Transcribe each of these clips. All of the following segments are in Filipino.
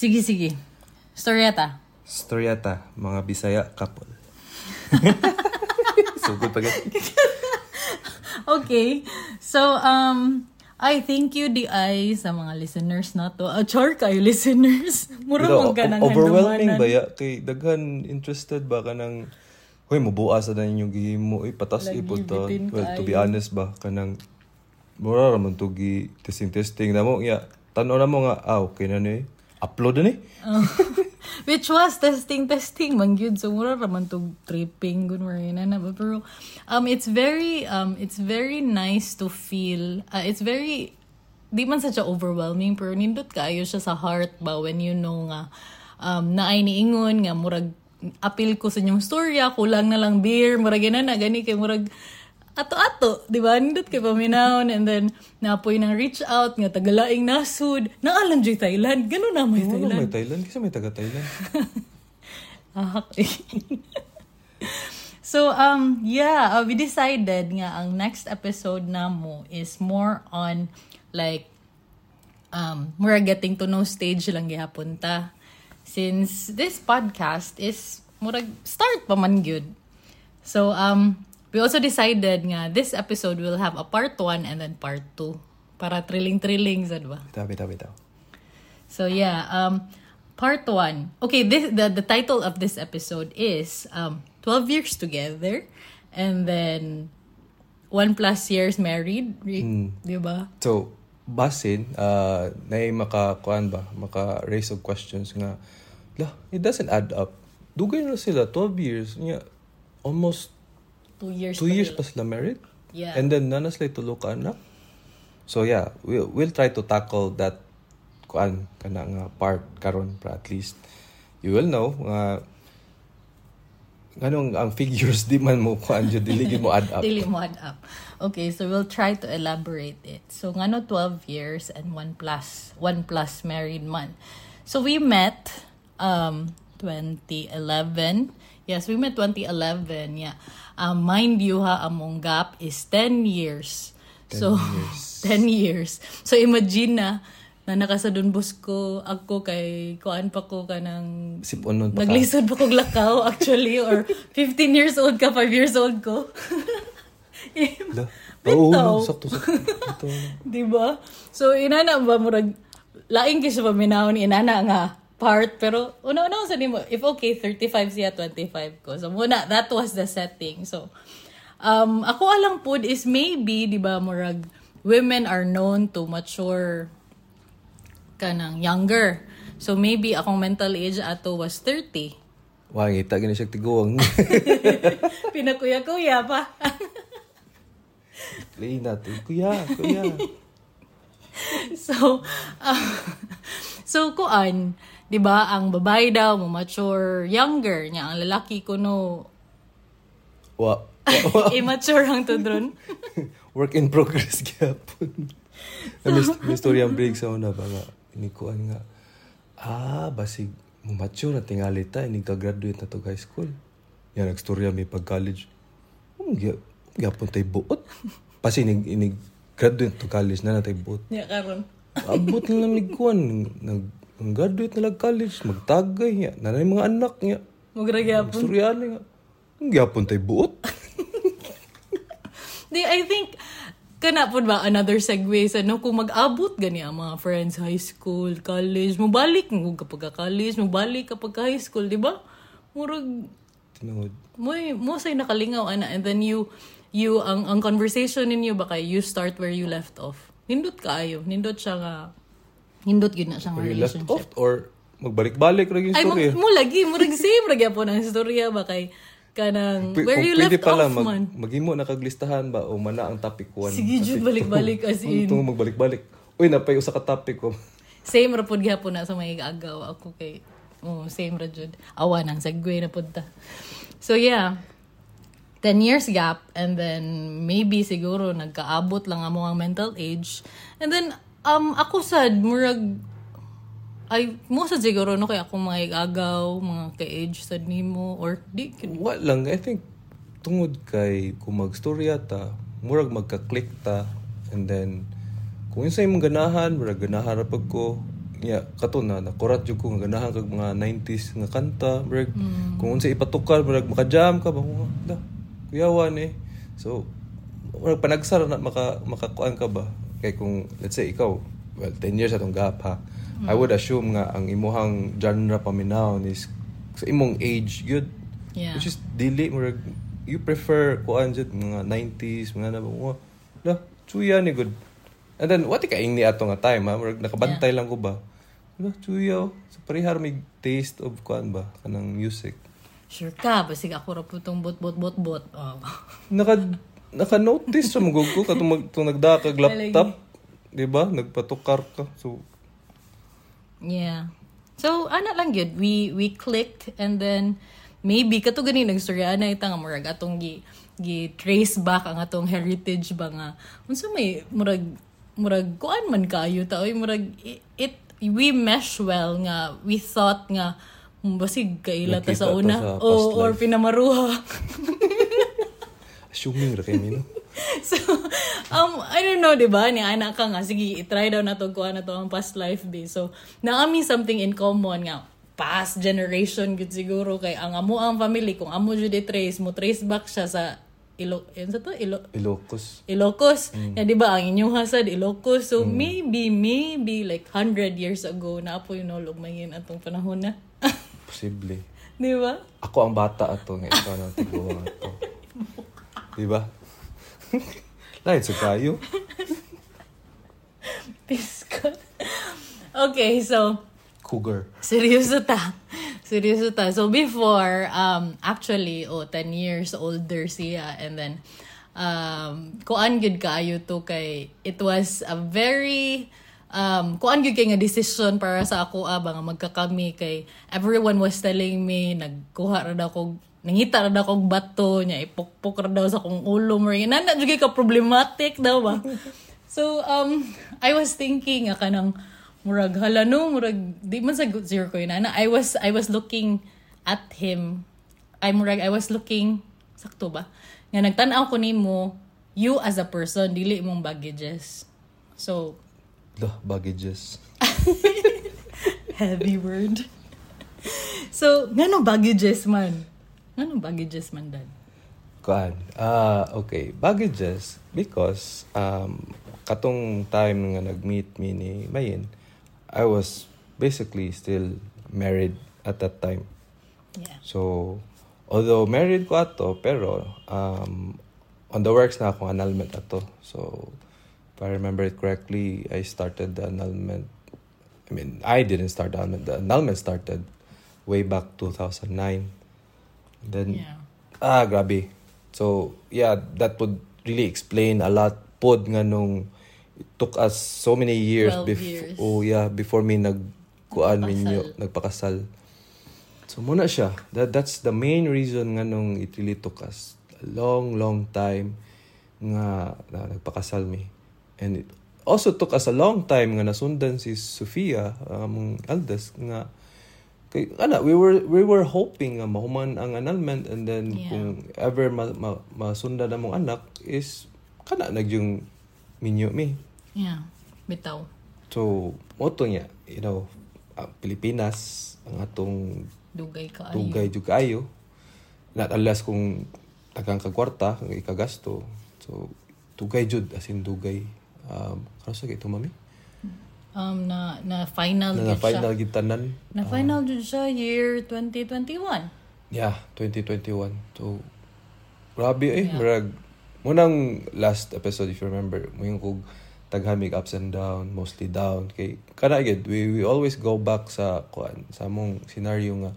Sige, sige. Storyata. Storyata, mga Bisaya couple. Sugod pa. Okay. So, um, I thank you, di ay, sa mga listeners na to. Ah, char kayo, listeners. Mura mong ka nang overwhelming ba ya? Kay daghan interested ba ka ng Hoy, mabuas na inyong gihimo. Uy, patas Lagi ipod to. bitin Well, to be honest ba, kanang mura raman to gi testing-testing na mo. Ya, tanaw na mo nga, ah, okay na ni. Upload ni. Which was testing, testing, man gyud. So, mura raman to tripping, good morning na na. Pero, um, it's very, um, it's very nice to feel, uh, it's very, di man sa overwhelming, pero nindot kayo siya sa heart ba when you know nga, um, na ay niingon nga, murag, apil ko sa inyong storya, kulang na lang beer, murag na na, gani kay murag, ato-ato, di ba? Nindot kay paminahon, and then, napoy ng reach out, nga tagalaing nasud, naalam dyan Thailand, gano'n na may Thailand. may Thailand. Kasi may taga-Thailand. Ah, so, um, yeah, uh, we decided nga ang next episode na mo is more on like um, more getting to know stage lang gihapon ta. Since this podcast is murag start pa man gyud. So, um, we also decided nga this episode will have a part 1 and then part 2 para thrilling-thrilling, sad ba? Bitaw, bitaw, bitaw. So yeah, um, part one. Okay, this the the title of this episode is um, twelve years together, and then one plus years married. Rick, di ba? So, basin, uh, na makakuan ba, maka-raise of questions nga, lah, it doesn't add up. Dugay na sila, 12 years, nga, almost Two years. 2 pa years pa sila married. Yeah. And then, nanas like tulo ka anak. So, yeah, we'll, we'll try to tackle that kuan kana nga part karon para at least you will know nga nganong ang figures di man mo kuan jud dili mo add up. Dili mo add up. Okay, so we'll try to elaborate it. So ngano 12 years and one plus one plus married man. So we met um 2011. Yes, we met 2011. Yeah. Um, mind you ha, among gap is 10 years. 10 so years. 10 years. So imagine na na nakasadun bus ko ako kay kuan pa ko ka ng Sipon nun pa. Naglisod pa kong lakaw actually or 15 years old ka, 5 years old ko. Bitaw. Oo, no, sakto sakto. Ito. Di ba? So, inana ba murag laing kay siya paminahon inana nga part pero una-una sa nimo if okay 35 siya 25 ko. So muna that was the setting. So um ako alang pod is maybe di ba murag women are known to mature kanang younger. So maybe akong mental age ato was 30. Wa ngita gini siya tiguang. Pinakuya-kuya pa. Play natin. Kuya, kuya. so, uh, so kuan, 'di ba, ang babae daw mo mature younger niya, ang lalaki ko no Wa. immature ang tudron. Work in progress gyapon. may, may story ang break sa una ba nga. Inikuan nga. Ah, basig mo mature na tingali ta inig ka graduate na to high school. Yan nagstorya may pag college. Um, gya- gyapon tay buot. Pasi inig inig graduate to college na natay buot. Nya karon. Abot na lang kuan nag ang graduate na lang college magtagay niya nanay mga anak niya Mugra gyapon. Storyane nga. Ang gyapon tay buot. Di I think kana pod ba another segue sa no kung mag-abot gani ang mga friends high school, college, mo balik mo kapag ka college, mo balik kapag ka high school, di ba? Murag Tinuod. mo mo say nakalingaw ana and then you you ang ang conversation ninyo baka you start where you left off nindot kaayo nindot siya nga nindot gyud na siya nga you left relationship off or magbalik-balik ra yung ay mo, story. mo lagi mo lagi same ra gyapon ang istorya ba kay kanang P- where you left pala, off mag, man maghimo na kaglistahan ba o mana ang topic 1. sige jud balik-balik as in Ito magbalik-balik. Uy, napay usa ka topic ko. same ra pud gyapon na sa may agaw ako kay oh same ra jud awa nang segue na pud ta so yeah 10 years gap and then maybe siguro nagkaabot lang amo ang mental age and then um ako sad murag ay mo sad siguro no kay ako mga agaw mga ka-age sad nimo or di Wa lang, I think, tungod kay kung mag-storya ta, murag magka-click ta, and then, kung yun sa imong ganahan, murag ganahan ra pag ko, yeah, kato na nakurat jud ko nga ganahan kag mga 90s nga kanta murag kung unsa ipatukar murag makajam ka ba da kuyawan eh. So murag panagsar na maka makakuan ka ba kay kung let's say ikaw well 10 years atong gap ha I would assume nga ang imuhang genre paminawon is sa imong age good Yeah. which is dili murag you prefer kuan jud mga 90s mga na mga la chuya ni good and then what ka ni ato nga time ha murag nakabantay lang ko ba la chuya oh. so parihar may taste of kuan ba kanang music Sure ka, basig ako ra putong bot bot bot bot. Oh. naka naka-notice sa magug ko katong mag tong nagdakag laptop di ba nagpatukar ka so. Yeah. So, ana lang yun. We, we clicked and then maybe kato gani nagstorya na ita nga murag atong gi gi trace back ang atong heritage ba nga. Unsa may murag murag kuan man kayo ta? Oy murag i- it, we mesh well nga. We thought nga hmm, basig kaila ta sa una sa o or pinamaruha assuming ra kay no so, um, I don't know, di ba? Ni anak ka nga, sige, itry daw na to, kuha na to ang past life day. So, naami something in common nga, past generation gud siguro kay ang amo ang family kung amo jud i-trace mo trace back siya sa Ilo yun sa to Ilo Ilocos Ilocos. Ya, di ba, ang inyong hasad, Ilocos. So, maybe, maybe, like, 100 years ago, na po yung nolog mayin atong panahon na. posible di ba? ako ang bata ato nga ikaw nang tiguang ato di ba Lain sa kayo. Piscot. okay, so, Cougar. Seryoso ta. Seryoso ta. So before, um, actually, oh, 10 years older siya. And then, um, kuan gud kaayo to kay, it was a very, um, kuan gud kay nga decision para sa ako ah, ba nga magkakami kay everyone was telling me, nagkuha ra daw kog nangita ra daw kog bato niya ipukpok ra daw sa kong ulo mo. Rin nana jud ka problematic daw ba? So um I was thinking nga kanang murag hala no murag di man sa good zero ko yun ana I was I was looking at him. I murag I was looking sakto ba? Nga nagtan-aw ko nimo you as a person dili mong baggages. So Dah, baggages. heavy word. So ngano baggages man ngano baggages man dad Kuan. Ah, okay. Baggages because um katong time nga nag-meet me ni Mayin, I was basically still married at that time. yeah So, although married ko ato, pero um, on the works na akong annulment ato. So, if I remember it correctly, I started the annulment. I mean, I didn't start the annulment. The annulment started way back 2009. Then, yeah. ah, grabe. So, yeah, that would really explain a lot. Pod nga nung it took us so many years 12 bef- years. oh yeah before me nag kuan minyo nagpakasal. so muna siya. That that's the main reason nga nung it really took us a long long time nga na, nagpakasal mi and it also took us a long time nga nasundan si Sofia among eldest nga kay ana we were we were hoping nga mahuman ang annulment and then Yeah. kung ever ma, ma, masundan na mong anak is kana nagyung minyo mi yeah bitaw So, moto niya, you know, ang Pilipinas, ang atong dugay ka tugay jud kaayo. Not unless kung tagang kagwarta, ang ikagasto. So, tugay jud as in dugay. Um, ano sa ito, mami? Um na na final Na, siya. final gid tanan. Na final jud siya year 2021. Yeah, 2021. So, grabe eh. Murag, munang last episode, if you remember, mo yung kog taghamig ups and down, mostly down. Kay, kana agad, we, we always go back sa, kuan, sa mong scenario nga,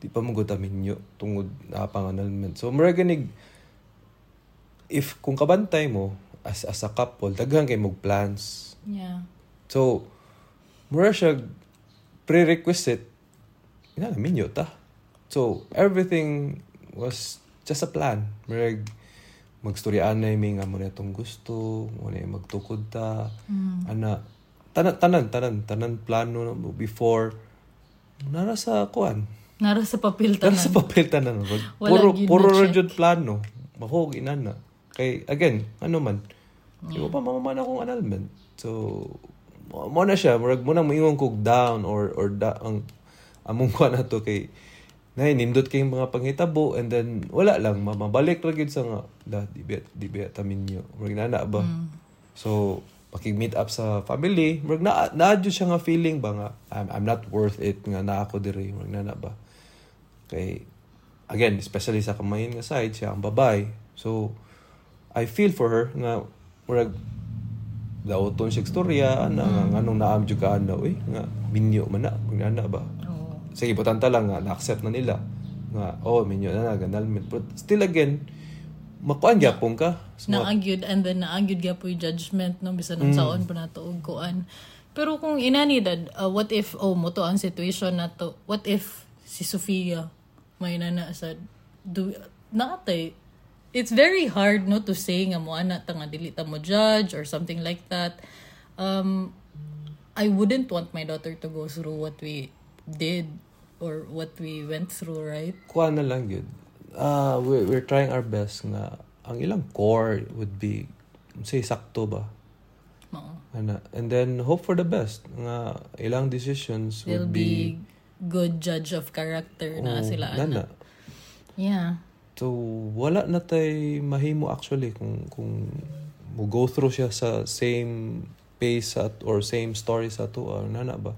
di pa mo gutamin nyo, tungod na pang annulment. So, murag ganig, if, kung kabantay mo, as, as a couple, daghan kay mog plans. Yeah. So, mura siya prerequisite, ina namin yun ta. So, everything was just a plan. Murag, magstoryaan na yung nga mo itong gusto, mo na yung magtukod ta, ana, tanan, tanan, tanan, tanan plano mo before, nara sa kuan, Nara sa papel nara tanan. sa papel tanan. Puro, puro na ra check. jud plano. Mahog, inana. Kay, again, ano man, di ko pa mamaman akong annulment. So, mo na siya murag mo nang moingon kog down or or da, ang among kuan na to kay nay nindot kay mga panghitabo and then wala lang ma- mabalik ra gyud sa nga da di bet di bet taminyo murag na ba? So makig-meet up sa family murag na na jud siya nga feeling ba nga I'm, I'm not worth it nga na ako diri murag na ba? Kay again especially sa kamayin nga side siya ang babay so I feel for her nga murag daoton siya istorya ana nga nganong naam jud ka ana uy nga minyo man na murag na ba. Oo. sige importante lang nga na-accept na nila. Nga oh minyo na na ganal but still again makuan gyapon ka. So, naagyud and then naagyud gyud po yung judgment no? Bisan Mm. saon pa nato og kuan pero kung inanidad uh, what if oh mo to ang situation nato what if si Sofia may nana sa do natay it's very hard not to say nga mo ana ta nga dili ta mo judge or something like that um I wouldn't want my daughter to go through what we did or what we went through right kuha na lang yun. Uh, we're, we're trying our best nga ang ilang core would be say sakto ba ana and then hope for the best nga ilang decisions they'll would be be, good judge of character na oh, sila nana. ana. Yeah. So wala na tay mahimo actually kung kung mo go through siya sa same pace at or same story sa to or nana ba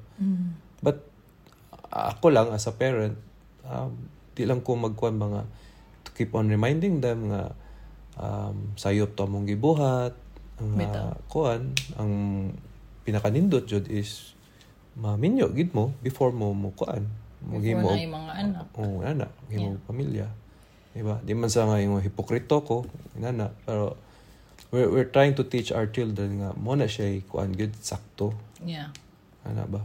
but ako lang as a parent um, di lang ko magkuan mga to keep on reminding them nga um, sayop to among gibuhat nga Bitaw. kuan ang pinakanindot jud is maminyo gid mo before mo mo kuan mo Before mo na yung mga anak. oh ana mo pamilya diba di man sa nga yung hipokrito ko inana pero we're, we're trying to teach our children nga mo na siya kuan gid sakto Yeah. ana ba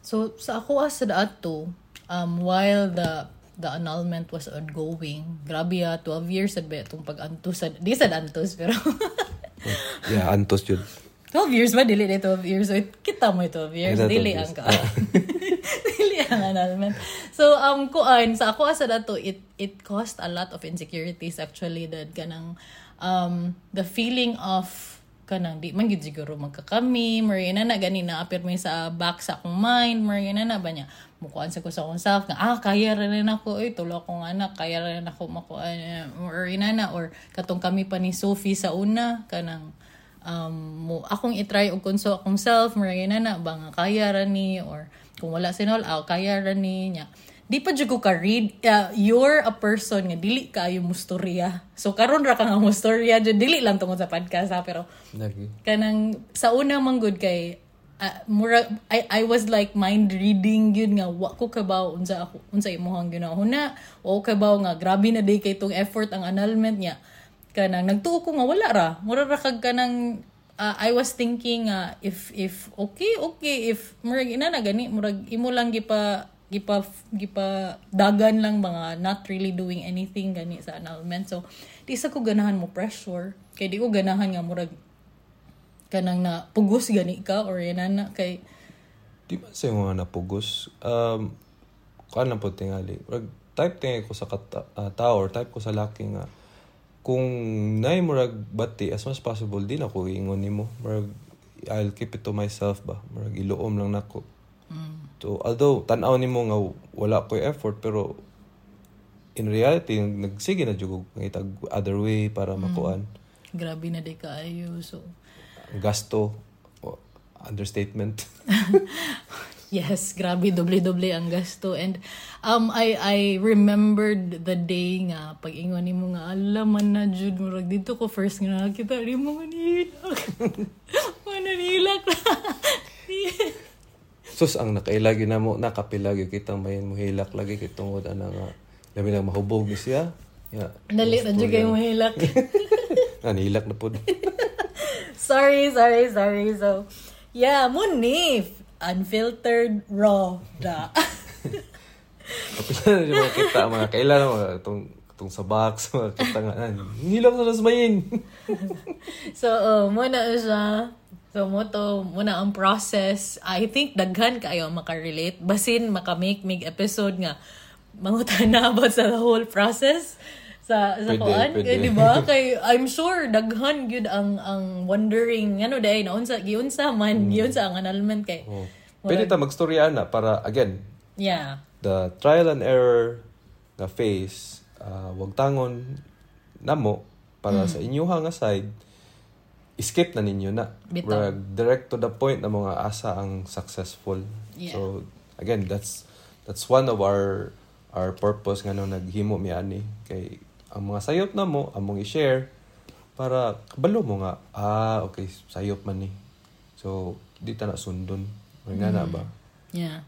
So sa ako as sa dato, um, while the the annulment was ongoing, grabe ah, 12 years sa itong pag-antos. Di sa antos, pero yeah antos jud 12 years ba? Dili na 12 years. So, it- kita mo yung 12 years. Kita 12 Dili ang ka. Dili ang annulment. So, um, kuan, sa ako asa dato, it, it caused a lot of insecurities actually that kanang, um, the feeling of kanang di man gid siguro magkakami marina na gani na appear may sa back sa akong mind marina na ba niya mukuan sa ko sa akong self nga ah kaya ra rin ako eh tulo akong anak kaya ra rin ako makuan or inana or katong kami pa ni Sophie sa una kanang um, mo, akong itry og konso akong self, marang na na, ba nga kaya ra ni, or kung wala sinol, aw, kaya ra ni, nya. Di pa jud ko ka-read, uh, you're a person nga, dili kaayo mo storya. So, karon ra ka nga mo storya, jud dili lang tungod sa podcast, ha, pero, kanang, sa una man good kay, ah, mura, I, I was like mind reading yun nga, wa ko kabaw, unsa ako, unsa imuhang ginahuna, o kabaw nga, grabe na day kay itong effort ang annulment niya kanang nagtuo ko nga wala ra mura ra kag kanang ah, I was thinking nga if if okay okay if murag ina na gani murag imo lang gipa gipa gipa dagan lang mga not really doing anything gani sa annulment so di sa ko ganahan mo pressure kay di ko ganahan nga murag kanang na pugos gani ka or yan na kay Di man sa mga napugos. Um, kuan lang po tingali. Rag, type tingay ko sa kata, ah, tao or type ko sa laki nga kung nay murag bati as much as possible di na ko ingon nimo. Murag I'll keep it to myself ba? Murag iluom lang nako. So although tan-aw nimo nga wala ko effort pero in reality nagsige na jud ko other way para makuan. Grabe na di kaayo so. Gasto understatement Yes, grabe doble-doble ang gasto and um I I remembered the day nga pag ingon nimo nga alam man na jud murag dito ko first nga nakita ni mo manilak. manilak. Sus, ang nakailagi na mo, nakapilagi kitang mayin mo hilak lagi kitungod ana nga labi na mahubog ni siya. Ya. Dali ra jud kay mo hilak. Nihilak na po. sorry, sorry, sorry. So, yeah, mo ni unfiltered raw da. Kapila na mga kita, mga kailan mga itong, itong sa box, mga kita nga, na sa mayin. so, uh, muna siya. So, mo to, muna ang process. I think daghan kayo makarelate. Basin, makamake mig episode nga. Mangutan na about sa whole process. Sa sa Pwede, kuan pwede. kay di ba kay I'm sure daghan gyud ang ang wondering ano day naunsa giunsa man Mm. giunsa ang annulment kay Oh. Pwede ta magstorya na para again yeah the trial and error nga phase uh, wag tangon namo para sa inyuha nga side skip na ninyo na Bitaw. Direct to the point na mga asa ang successful Yeah. so again that's that's one of our our purpose nga nung naghimo mi ani kay ang mga sayop na mo among i-share para kabalo mo nga ah okay sayop man ni so di ta na sundon nga na ba Yeah.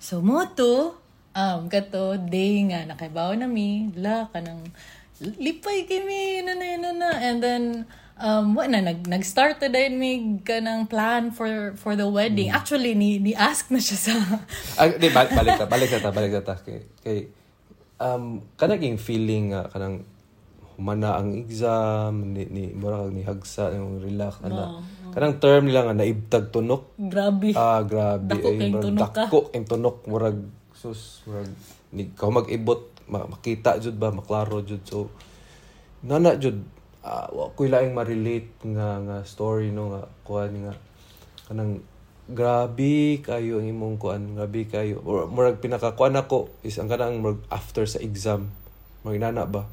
So mo to, um, kato, day nga, nakaibaw na mi, la, kanang, lipay kimi, na na na na. And then, um, what na, nag, nag-start na din mi kanang plan for for the wedding. Actually, ni, ni ask na siya sa, Ah, di, balik ta, balik ta, balik ta. Kay, kay um, kanaging feeling nga, kanang humana ang exam, ni, ni, mura kag ni hagsa, yung relax, ana. Kanang term nila nga, naibtag tunok. grabe. Ah, grabe. Dako Ay, murag tunok ka. Dako kayong tunok, murag, sus, murag, ni, kau mag-ibot, ma- makita jud ba, maklaro jud. So, nana jud, ah, wa ko laing ma-relate nga, nga story, no, nga, kuhan nga, kanang, grabe kayo ang imong kuan. Grabe kayo. Mur- murag pinakakuan ako. Is ang kanang murag after sa exam. Murag nana ba?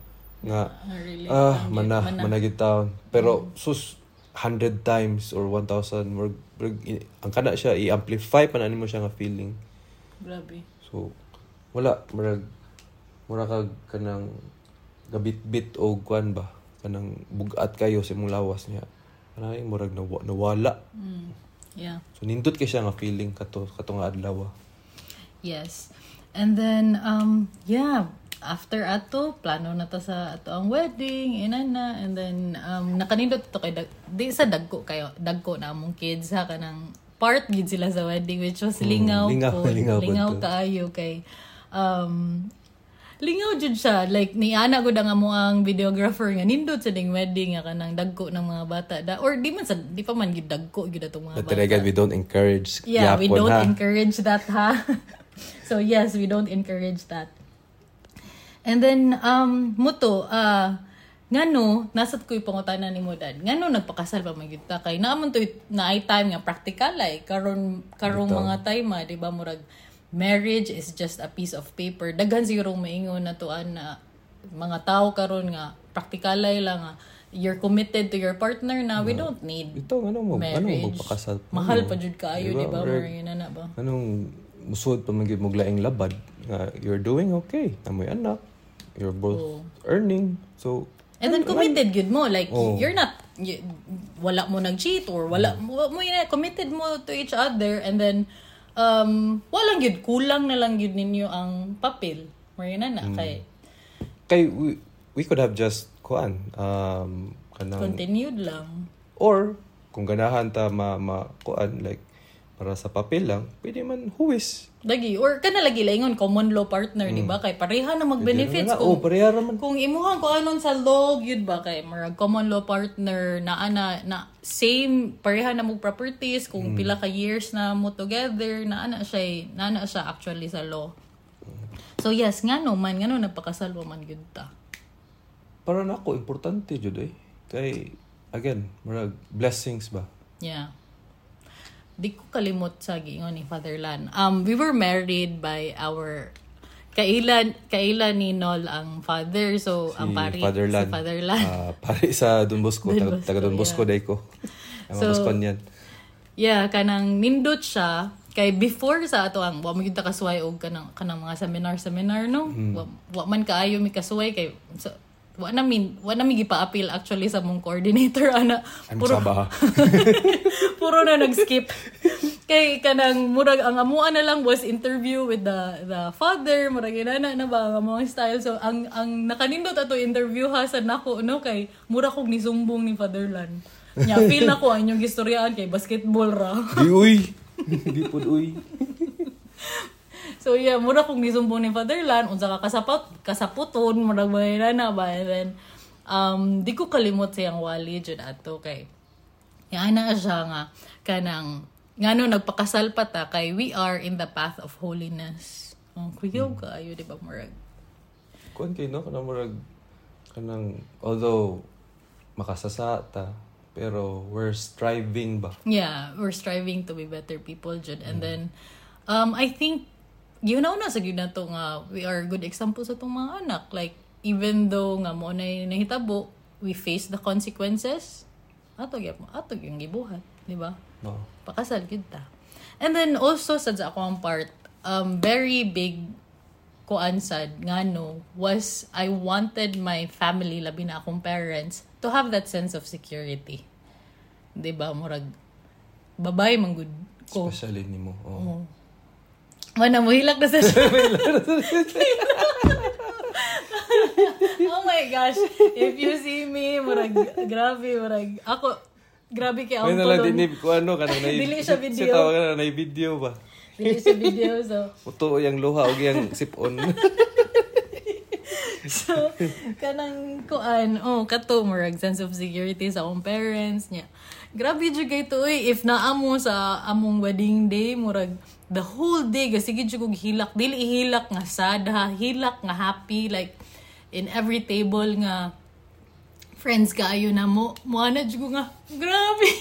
Nga Ah, really? ah mana mana taon pero sus 100 times or 1000 murag, murag ang kana siya i-amplify pa na nimo siya nga feeling. Grabe. so wala. Murag mura kag kanang gabit-bit o kuan ba? Kanang bugat kayo sa imong lawas niya. Kanang murag nawa, nawala. Mm. Yeah. So nindot kay siya nga feeling kato kato nga adlaw. ah. Yes. And then, um, yeah, after ato, plano na ta sa ato ang wedding, inana, and then, um, nakanindot to kay, dag, di sa dagko kayo, dagko na among kids, ha, kanang part gid sila sa wedding, which was lingaw, lingaw, po, lingaw lingaw, to. kaayo kay, um, lingaw jud siya like ni ana gud ang amo ang videographer nga nindot sa ding wedding nga kanang dagko ng mga bata da or di man sa di pa man gid dagko gid atong mga But bata again, we don't encourage Yeah, we don't ha? encourage that, ha? so, yes, we don't encourage that. And then, um, muto, ah, ngano, nasat ko yung pangutanan ni mo dad, ngano nagpakasal pa magyud ta kay naamon to na ay time nga practical ay karon karong mga time ah, di ba murag marriage is just a piece of paper daghan siguro maingon na tuan na mga tao karon nga practical ay lang nga you're committed to your partner na we don't need Ito, ano mo, ano mo marriage. magpakasal? Mahal Ano? pa jud kaayo, di ba? Maria na na ba? Anong musod pa man gyud mo laing labad nga you're doing okay. Amoy anak. You're both Oo. earning. So And then committed good mo. Like, Oh. you're not, y- wala mo nag-cheat or wala, mo mo yun, committed mo to each other and then, um, walang yun, kulang na lang yun ninyo ang papel. Maria na na, kay kay we, we could have just kuan um kanang continued lang. or kung ganahan ta ma, ma kuan like para sa papel lang, pwede man huwis. Lagi, or ka na lagi laingon, common law partner, di ba? Kay pareha na mag-benefits. Na, oh, Kung, parehara man. kung imuhan ko anon sa law, yun ba kay marag common law partner na ana na same pareha na mo properties kung pila ka years na mo together na ana siya na ana siya actually sa law. So yes, nga no man nga no nagpakasal wa man gyud ta. Para na ako importante jud eh. Kay again, murag blessings ba. Yeah. Di ko kalimot sa giingon ni Fatherland. Um, we were married by our kailan kailan ni Nol ang father so Si ang pari Fatherland. si Fatherland. Ah, pare sa Don Bosco, Don Bosco, taga Don Bosco yeah. day ko. Ang So, Bosco niyan. Yeah, kanang nindot siya kay before sa ato ang wa mo gyud kasuway og kanang kanang mga seminar seminar no. Hmm. Wa, wa man kaayo mi kasuway kay so, wa na min wa na mi gipa-appeal actually sa mong coordinator ana. Sabah. puro na nag-skip. Kay kanang murag ang amuan na lang was interview with the the father, murag inana na ba ang mga style. So ang ang nakanindot ato interview ha sa nako no kay mura kog nisumbong ni Fatherland. Nya feel na ko ang inyong gistoryaan kay basketball ra. Di uy. Di pud uy. So yeah, mura kong nisumbong ni Fatherland, unsa ka kasapot, kasaputon, murag may na ba, and then, um, di ko kalimot siyang wali jud ato kay, yan na siya nga, kanang, nga no, nagpakasal pa ta, kay we are in the path of holiness. Ang kuyaw ka, ayo, di ba, murag? Kuan kay no kana murag kanang although makasasa ta pero we're striving ba Yeah, we're striving to be better people, Jud. And then, um, I think, yun na sa gyud na to nga, we are good example sa itong mga anak. Like, even though nga mo na nahitabo, we face the consequences, ato, gyap- ato yung gibuhat. Di ba? no pakasal kita. And then also sa ako ang part, um, very big kuan sad nga no was I wanted my family labi na akong parents to have that sense of security. 'Di ba murag babay man gud ko. especially nimo oh. Mana mo hilak na sa Oh my gosh. If you see me, murag grabe, murag ako grabe kay May ang nalang dinib ko ano kanang na Dili siya video. tawa ka na na video ba Dili sa video so Uto yang luha og yang sipon. so, kanang kuan, oh, kato, murag sense of security sa akong parents niya. Grabe jud kay to eh. If naamo sa among wedding day, murag the whole day, gasige jud kog hilak. Dili hilak nga sad ha, hilak nga happy. Like, in every table nga, friends kaayo na mo, muana jud ko nga, grabe.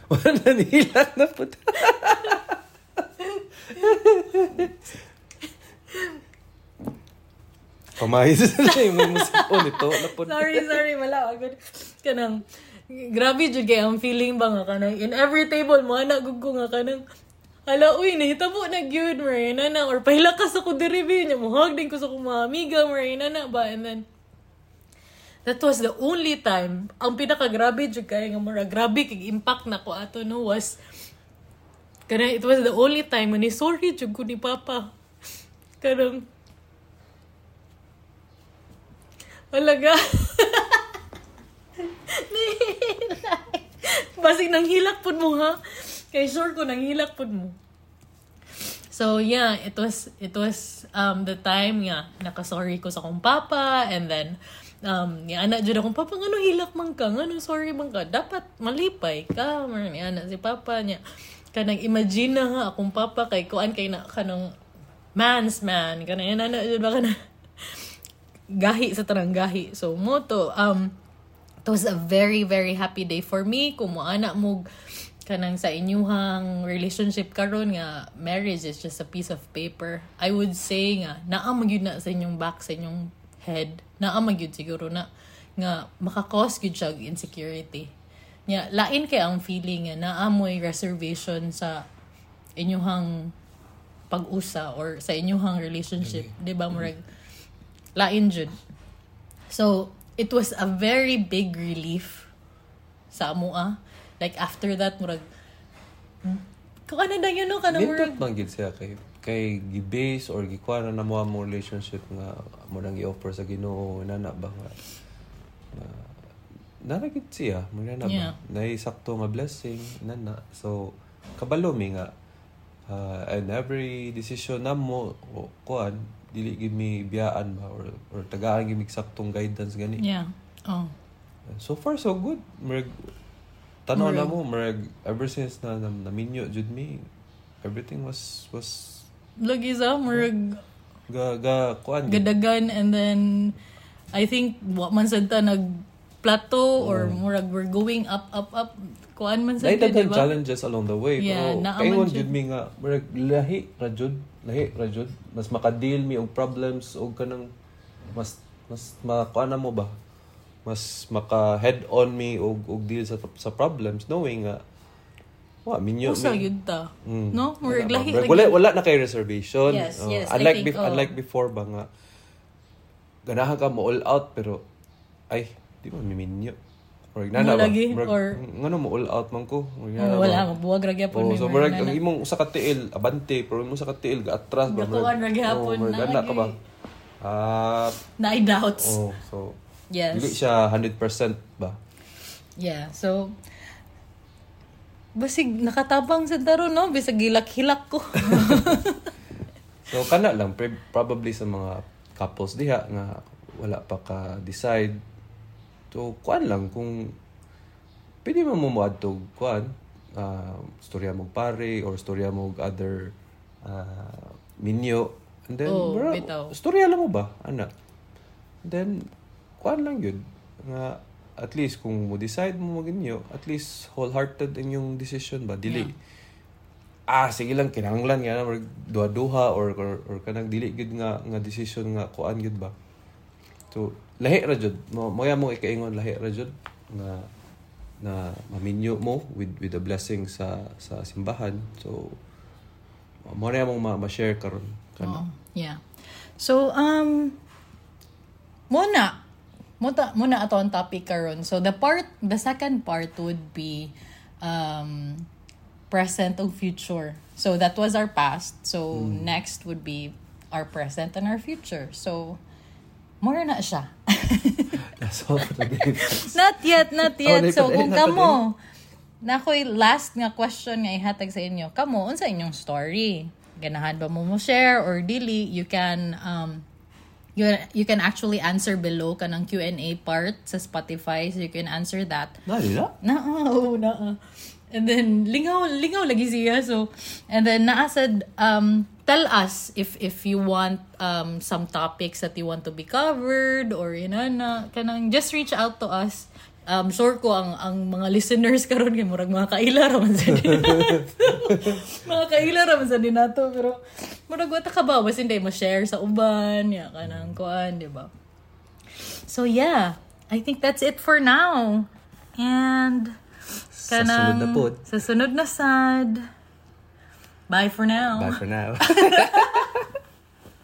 Wala nilak na po. Pamahis na yung mga musipon ito. Na po. sorry, sorry, wala. Agad. Kanang, grabe jud kay ang feeling ba nga kanang, in every table, mo anak gud ko nga kanang, Hala, uy, nahitabo na gyud Marina na. Or pahilakas ako diri niya. Muhag din ko sa akong mga amiga, Marina na ba? And then, that was the only time, ang pinaka-grabe jud kay nga mura, grabe kay impact na ko ato no was, kanang, it was the only time when ni sorry jud ko ni Papa. Kanang, Alaga. Basig nang hilak pud mo ha. Kay sure ko nang hilak pud mo. So yeah, it was it was um the time nga nakasorry ko sa akong papa and then um ni ana jud akong papa ngano hilak man ka? Ngano sorry man ka? Dapat malipay ka. Mar- ni ana si papa niya. Kanang imagine na nga akong papa kay kuan kay na kanang man's man. Kanang ana jud ba kana gahi sa tanang gahi. So, mo to, um, it was a very, very happy day for me. Kung mo anak mo kanang sa inyuhang relationship karon nga marriage is just a piece of paper. I would say nga naa magyud na sa inyong back sa inyong head. Naa magyud siguro na nga makakause gyud siya insecurity. Nya lain kay ang feeling nga naa mo'y reservation sa inyuhang pag-usa or sa inyuhang relationship, 'di ba murag lain jud. So, it was a very big relief sa amoa. Like after that murag kung ano na yun no kanang murag Nindot man gid siya kay kay gi-base or gikuha na mo mo relationship nga mo nang gi-offer sa Ginoo nana ba nga uh, nana gid siya mo nana Yeah. ba naisakto nga blessing nana so kabalo mi nga uh, and every decision namo o kuan dili gid mi biyaan ba or, or tagaan gid mi saktong guidance gani Yeah. Oh. So far, so good. Merag, tanaw na mo, merag, ever since na, na naminyo, jud me, everything was, was, Lagi sa murag ga, ga, kuan. gadagan and then I think wa man sad ta nag plateau or murag we're going up up up kuan man sad Dahil di daghan ba? challenges along the way. Yeah, pero, kaingon jud. jud mi nga, lahi, rajud, lahi, rajud. Mas makadeal mi og problems, og kanang, mas, mas, makuan mo ba? Mas maka head on me og, og deal sa, sa problems, knowing nga, wa, minyo Usa mi. yun ta. Mm. No? Murag lahi lagi. wala, wala na kay reservation. Yes, Oh, yes, I Unlike, think, bef- oh. unlike before ba nga, ganahan ka mo all out, pero, ay, di mo miminyo. Or nana ba? lagi, Murag, or- Ngano mo all out man ko? Or, Oh, wala mabuwag ra gyapon Oh, so Murag murag ang imong usa ka tiil abante pero imong usa ka tiil ga atras ba Gakuan ra gyapon, oh, na na ka ba ah oh so Yes. dili siya 100% ba Yeah. So basig nakatabang sa taro no bisag gilak-hilak ko. So kana lang pre- probably sa mga couples diha nga wala pa ka decide. So kuan lang kung pwede mo mo moadto kuan uh, storya mo pare or storya mo other uh, minyo and then Oh, bro, bitaw. storya lang mo ba ana Then, kuan lang yun. Nga, at least, kung mo decide mo maginyo, at least wholehearted in yung decision ba? Dili. Ah, sige lang, kinahanglan nga na, duha-duha, or, or, or kanang dili gid nga, nga decision nga, kuan gid ba? So, lahi ra jud. Mo mo mo ikaingon lahi ra jud na na maminyo mo with with the blessing sa sa simbahan. So, mo na mong ma- ma-share karon Oh, yeah. So, um, muna, muna, muna ato ang topic karon. So, the part, the second part would be, um, present o future. So, that was our past. So, next would be our present and our future. So, more na siya. That's all for today. not yet, not yet. Oh, so, kung kamo, na ako'y last nga question nga ihatag sa inyo, kamo, unsa inyong story? Ganahan ba mo mo share or dili? You can, um, you, you can actually answer below kanang Q&A part sa Spotify. So, you can answer that. Dali na. Na, oo, na. And then, lingaw, lingaw lagi siya. So, and then, naasad, um, tell us if if you want um, some topics that you want to be covered or, you know, na, kanang, just reach out to us. Um, sure ko ang ang mga listeners karon kay murag mga kaila ra man sa din mga kaila ra man sa din nato pero murag wata ka ba basin day mo share sa uban ya kanang kuan di ba so yeah I think that's it for now and Sa sunod na pod. sa sunod na sad. Bye for now. Bye for now.